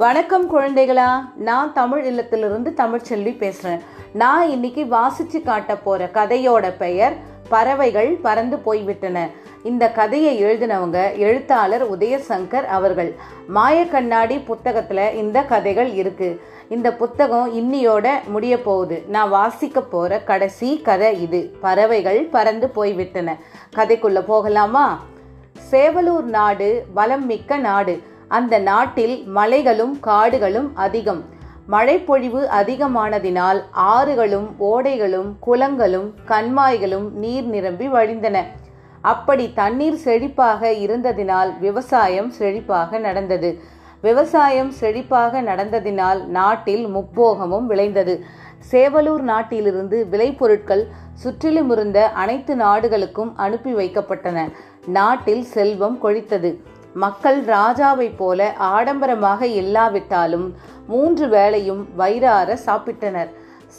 வணக்கம் குழந்தைகளா. நான் தமிழ் இல்லத்திலிருந்து தமிழ்ச்செல்வி பேசுறேன். நான் இன்னைக்கு வாசிச்சு காட்ட போற கதையோட பெயர் பறவைகள் பறந்து போய்விட்டன. இந்த கதையை எழுதினவங்க எழுத்தாளர் உதயசங்கர் அவர்கள். மாய கண்ணாடி புத்தகத்துல இந்த கதைகள் இருக்கு. இந்த புத்தகம் இன்னியோட முடிய போகுது. நான் வாசிக்க போற கடைசி கதை இது. பறவைகள் பறந்து போய்விட்டன. கதைக்குள்ள போகலாமா? சேவலூர் நாடு வளம் மிக்க நாடு. அந்த நாட்டில் மலைகளும் காடுகளும் அதிகம். மழைப்பொழிவு அதிகமானதினால் ஆறுகளும் ஓடைகளும் குளங்களும் கண்மாய்களும் நீர் நிரம்பி வழிந்தன. அப்படி தண்ணீர் செழிப்பாக இருந்ததினால் விவசாயம் செழிப்பாக நடந்தது. விவசாயம் செழிப்பாக நடந்ததினால் நாட்டில் முப்போகமும் விளைந்தது. சேவலூர் நாட்டிலிருந்து விளைபொருட்கள் சுற்றிலுமிருந்த அனைத்து நாடுகளுக்கும் அனுப்பி வைக்கப்பட்டன. நாட்டில் செல்வம் கொழித்தது. மக்கள் ராஜாவைப் போல ஆடம்பரமாக இல்லாவிட்டாலும் மூன்று வேளையும் வயிறார சாப்பிட்டனர்.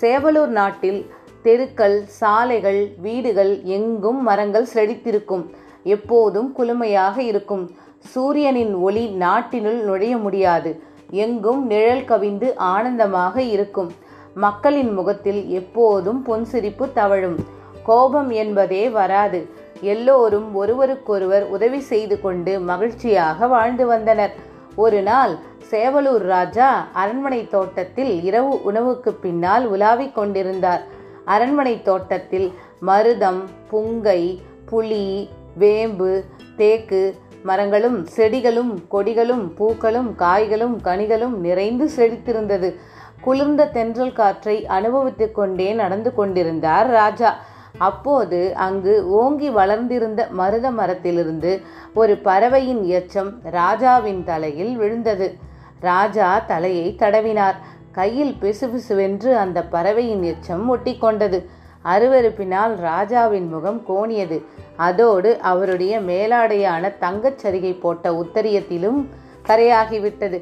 சேவலூர் நாட்டில் தெருக்கள் சாலைகள் வீடுகள் எங்கும் மரங்கள் செழித்திருக்கும். எப்போதும் குளுமையாக இருக்கும். சூரியனின் ஒளி நாட்டினுள் நுழைய முடியாது. எங்கும் நிழல் கவிந்து ஆனந்தமாக இருக்கும். மக்களின் முகத்தில் எப்போதும் பொன்சிரிப்பு தவழும். கோபம் என்பதே வராது. எல்லோரும் ஒருவருக்கொருவர் உதவி செய்து கொண்டு மகிழ்ச்சியாக வாழ்ந்து வந்தனர். ஒரு நாள் சேவலூர் ராஜா அரண்மனை தோட்டத்தில் இரவு உணவுக்கு பின்னால் உலாவிக் கொண்டிருந்தார். அரண்மனை தோட்டத்தில் மருதம் புங்கை புலி வேம்பு தேக்கு மரங்களும் செடிகளும் கொடிகளும் பூக்களும் காய்களும் கனிகளும் நிறைந்து செழித்திருந்தது. குளிர்ந்த தென்றல் காற்றை அனுபவித்துக் கொண்டே நடந்து கொண்டிருந்தார் ராஜா. அப்போது அங்கு ஓங்கி வளர்ந்திருந்த மருத மரத்திலிருந்து ஒரு பறவையின் எச்சம் ராஜாவின் தலையில் விழுந்தது. ராஜா தலையை தடவினார். கையில் பிசுபிசுவென்று அந்த பறவையின் எச்சம் ஒட்டி கொண்டது அருவருப்பினால் ராஜாவின் முகம் கோணியது. அதோடு அவருடைய மேலாடையான தங்கச் சரிகை போட்ட உத்தரியத்திலும் கரையாகிவிட்டது.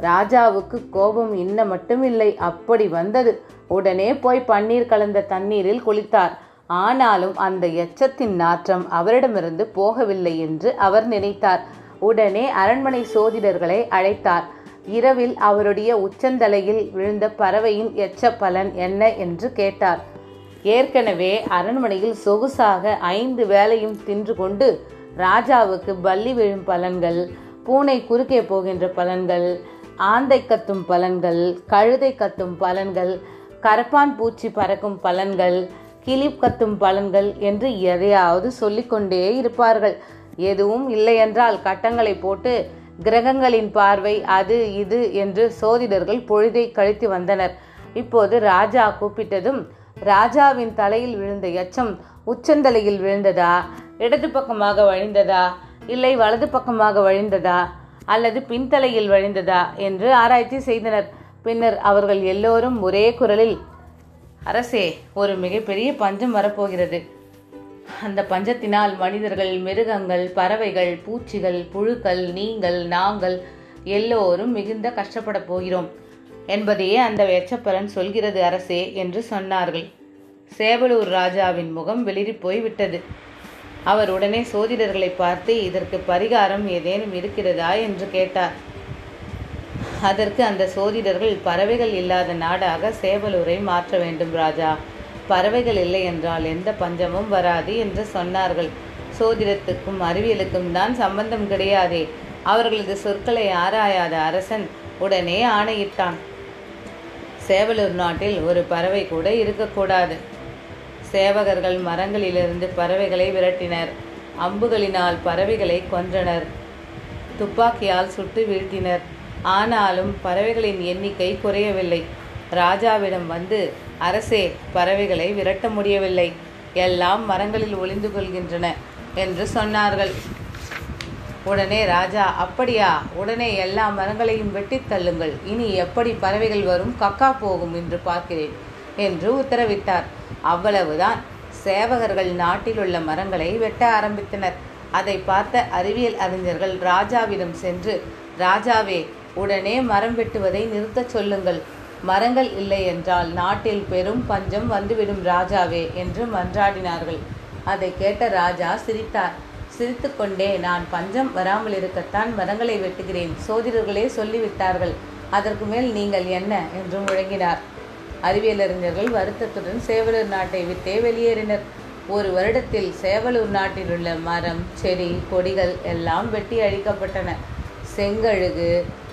ராஜாவுக்கு கோபம் இன்ன மட்டுமில்லை. அப்படி வந்தது. உடனே போய் பன்னீர் கலந்த தண்ணீரில் குளித்தார். ஆனாலும் அந்த எச்சத்தின் நாற்றம் அவரிடமிருந்து போகவில்லை என்று அவர் நினைத்தார். உடனே அரண்மனை சோதிடர்களை அழைத்தார். இரவில் அவருடைய உச்சந்தலையில் விழுந்த பறவையின் எச்ச பலன் என்ன என்று கேட்டார். ஏற்கனவே அரண்மனையில் சொகுசாக ஐந்து வேலையும் தின்று கொண்டு ராஜாவுக்கு பல்லி விழும் பலன்கள் பூனை குறுக்கே போகின்ற பலன்கள் ஆந்தை கத்தும் பலன்கள் கழுதை கத்தும் பலன்கள் கரப்பான் பூச்சி பறக்கும் பலன்கள் கிளி கத்தும் பலன்கள் என்று எதையாவது சொல்லிக்கொண்டே இருப்பார்கள். எதுவும் இல்லையென்றால் கட்டங்களை போட்டு கிரகங்களின் பார்வை அது இது என்று சோதிடர்கள் பொழுதை கழித்து வந்தனர். இப்போது ராஜா கூப்பிட்டதும் ராஜாவின் தலையில் விழுந்த எச்சம் உச்சந்தலையில் விழுந்ததா? இடது பக்கமாக வழிந்ததா? இல்லை வலது பக்கமாக வழிந்ததா? அல்லது பின்தலையில் வழிந்ததா? என்று ஆராய்ச்சி செய்தனர். பின்னர் அவர்கள் எல்லோரும் ஒரே குரலில் அரசே ஒரு மிகப்பெரிய பஞ்சம் வரப்போகிறது. அந்த பஞ்சத்தினால் மனிதர்கள் மிருகங்கள் பறவைகள் பூச்சிகள் புழுக்கள் நீங்கள் நாங்கள் எல்லோரும் மிகுந்த கஷ்டப்பட போகிறோம். என்பதையே அந்த வெச்சப்பலன் சொல்கிறது அரசே என்று சொன்னார்கள். சேவலூர் ராஜாவின் முகம் வெளிரி போய்விட்டது அவர் உடனே சோதிடர்களை பார்த்து இதற்கு பரிகாரம் ஏதேனும் இருக்கிறதா? என்று கேட்டார். அதற்கு அந்த சோதிடர்கள் பறவைகள் இல்லாத நாடாக சேவலூரை மாற்ற வேண்டும் ராஜா. பறவைகள் இல்லை என்றால் எந்த பஞ்சமும் வராது என்று சொன்னார்கள். சோதிடத்துக்கும் அறிவியலுக்கும் தான் சம்பந்தம் கிடையாதே. அவர்களது சொற்களை ஆராயாத அரசன் உடனே ஆணையிட்டான். சேவலூர் நாட்டில் ஒரு பறவை கூட இருக்கக்கூடாது. சேவகர்கள் மரங்களிலிருந்து பறவைகளை விரட்டினர். அம்புகளினால் பறவைகளை கொன்றனர். துப்பாக்கியால் சுட்டு வீழ்த்தினர். ஆனாலும் பறவைகளின் எண்ணிக்கை குறையவில்லை. ராஜாவிடம் வந்து அரசே பறவைகளை விரட்ட முடியவில்லை. எல்லாம் மரங்களில் ஒளிந்து கொள்கின்றன என்று சொன்னார்கள். உடனே ராஜா அப்படியா? உடனே எல்லா மரங்களையும் வெட்டித் தள்ளுங்கள். இனி எப்படி பறவைகள் வரும்? கக்கா போகும் என்று பார்க்கிறேன் என்று உத்தரவிட்டார். அவ்வளவுதான். சேவகர்கள் நாட்டில் உள்ள மரங்களை வெட்ட ஆரம்பித்தனர். அதை பார்த்த அறிவியல் அறிஞர்கள் ராஜாவிடம் சென்று ராஜாவே உடனே மரம் வெட்டுவதை நிறுத்தச் சொல்லுங்கள். மரங்கள் இல்லை என்றால் நாட்டில் பெரும் பஞ்சம் வந்துவிடும் ராஜாவே என்று மன்றாடினார்கள். அதை கேட்ட ராஜா சிரித்தார். சிரித்துக்கொண்டே நான் பஞ்சம் வராமல் இருக்கத்தான் மரங்களை வெட்டுகிறேன். சோதிடர்களே சொல்லிவிட்டார்கள். அதற்கு மேல் நீங்கள் என்ன? என்று முழங்கினார். அறிவியலறிஞர்கள் வருத்தத்துடன் சேவலூர் நாட்டை விட்டே வெளியேறினர். ஒரு வருடத்தில் சேவலூர் நாட்டில் உள்ள மரம் செடி கொடிகள் எல்லாம் வெட்டி அழிக்கப்பட்டன. செங்கழுகு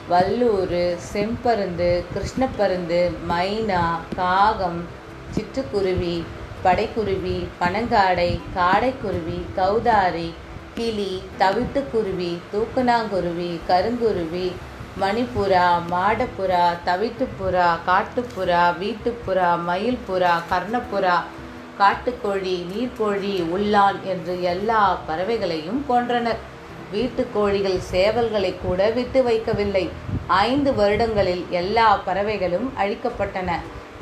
வல்லூர் செம்பருந்து கிருஷ்ணப்பருந்து மைனா காகம் சிட்டுக்குருவி படைக்குருவி பனங்காடை காடைக்குருவி கௌதாரி கிளி தவிட்டுக்குருவி தூக்கணாங்குருவி கருங்குருவி மணிப்புறா மாடப்புறா தவிட்டுப்புறா காட்டுப்புறா வீட்டுப்புறா மயில்புறா கர்ணப்புறா காட்டுக்கோழி நீர்க்கோழி உள்ளான் என்று எல்லா பறவைகளையும் கொன்றனர். வீட்டு கோழிகள் சேவல்களை கூட விட்டு வைக்கவில்லை. ஐந்து வருடங்களில் எல்லா பறவைகளும் அழிக்கப்பட்டன.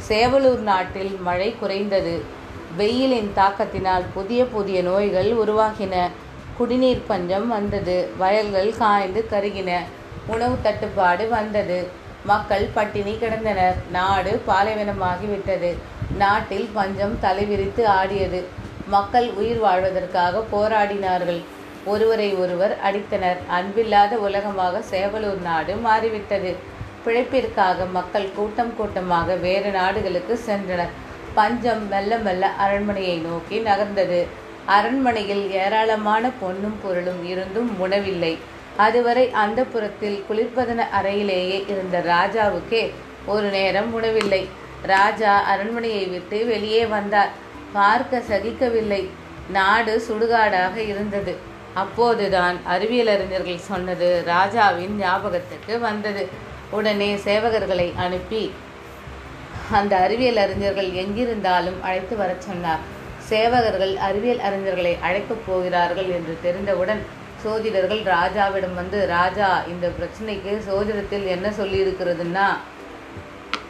சேவலூர் நாட்டில் மழை குறைந்தது. வெயிலின் தாக்கத்தினால் புதிய புதிய நோய்கள் உருவாகின. குடிநீர் பஞ்சம் வந்தது. வயல்கள் காய்ந்து கருகின. உணவு தட்டுப்பாடு வந்தது. மக்கள் பட்டினி கிடந்தனர். நாடு பாலைவனமாகிவிட்டது நாட்டில் பஞ்சம் தலைவிரித்து ஆடியது. மக்கள் உயிர் வாழ்வதற்காக போராடினார்கள். ஒருவரை ஒருவர் அடித்தனர். அன்பில்லாத உலகமாக சேவலூர் நாடு மாறிவிட்டது. பிழைப்பிற்காக மக்கள் கூட்டம் கூட்டமாக வேறு நாடுகளுக்கு சென்றனர். பஞ்சம் மெல்ல மெல்ல அரண்மனையை நோக்கி நகர்ந்தது. அரண்மனையில் ஏராளமான பொன்னும் பொருளும் இருந்தும் உணவில்லை. அதுவரை அந்த புறத்தில் குளிர்பதன அறையிலேயே இருந்த ராஜாவுக்கே ஒரு நேரம் உணவில்லை. ராஜா அரண்மனையை விட்டு வெளியே வந்தார். பார்க்க சகிக்கவில்லை. நாடு சுடுகாடாக இருந்தது. அப்போதுதான் அறிவியலறிஞர்கள் சொன்னது ராஜாவின் ஞாபகத்துக்கு வந்தது. உடனே சேவகர்களை அனுப்பி அந்த அறிவியல் அறிஞர்கள் எங்கிருந்தாலும் அழைத்து வரச் சொன்னார். சேவகர்கள் அறிவியல் அறிஞர்களை அழைக்கப் போகிறார்கள் என்று தெரிந்தவுடன் சோதிடர்கள் ராஜாவிடம் வந்து ராஜா இந்த பிரச்சனைக்கு சோதிடத்தில் என்ன சொல்லியிருக்கிறதுன்னா?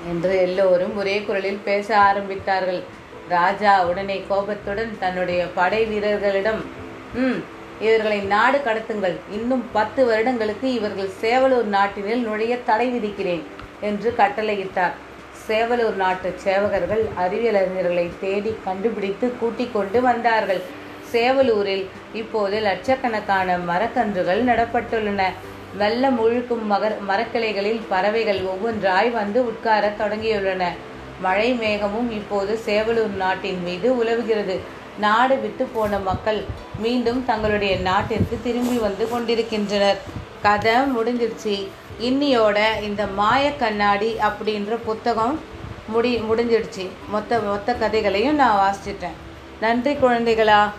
என்று எல்லோரும் ஒரே குரலில் பேச ஆரம்பித்தார்கள். ராஜா உடனே கோபத்துடன் தன்னுடைய படை வீரர்களிடம் ம் இவர்களை நாடு கடத்துங்கள். இன்னும் பத்து வருடங்களுக்கு இவர்கள் சேவலூர் நாட்டினில் நுழைய தடை விதிக்கிறேன் என்று கட்டளையிட்டார். சேவலூர் நாட்டு சேவகர்கள் அறிவியலறிஞர்களை தேடி கண்டுபிடித்து கூட்டிக் கொண்டு வந்தார்கள். சேவலூரில் இப்போது லட்சக்கணக்கான மரக்கன்றுகள் நடப்பட்டுள்ளன. வெள்ள முழுக்கும் மகர் மரக்கிளைகளில் பறவைகள் ஒவ்வொன்றாய் வந்து உட்கார தொடங்கியுள்ளன. மழை மேகமும் இப்போது சேவலூர் நாட்டின் மீது உலவுகிறது. நாடு விட்டு போன மக்கள் மீண்டும் தங்களுடைய நாட்டிற்கு திரும்பி வந்து கொண்டிருக்கின்றனர். கதை முடிஞ்சிருச்சு. இன்னியோட இந்த மாய கண்ணாடி அப்படின்ற புத்தகம் முடி முடிஞ்சிடுச்சு மொத்த மொத்த கதைகளையும் நான் வாசிச்சிட்டேன். நன்றி குழந்தைகளா.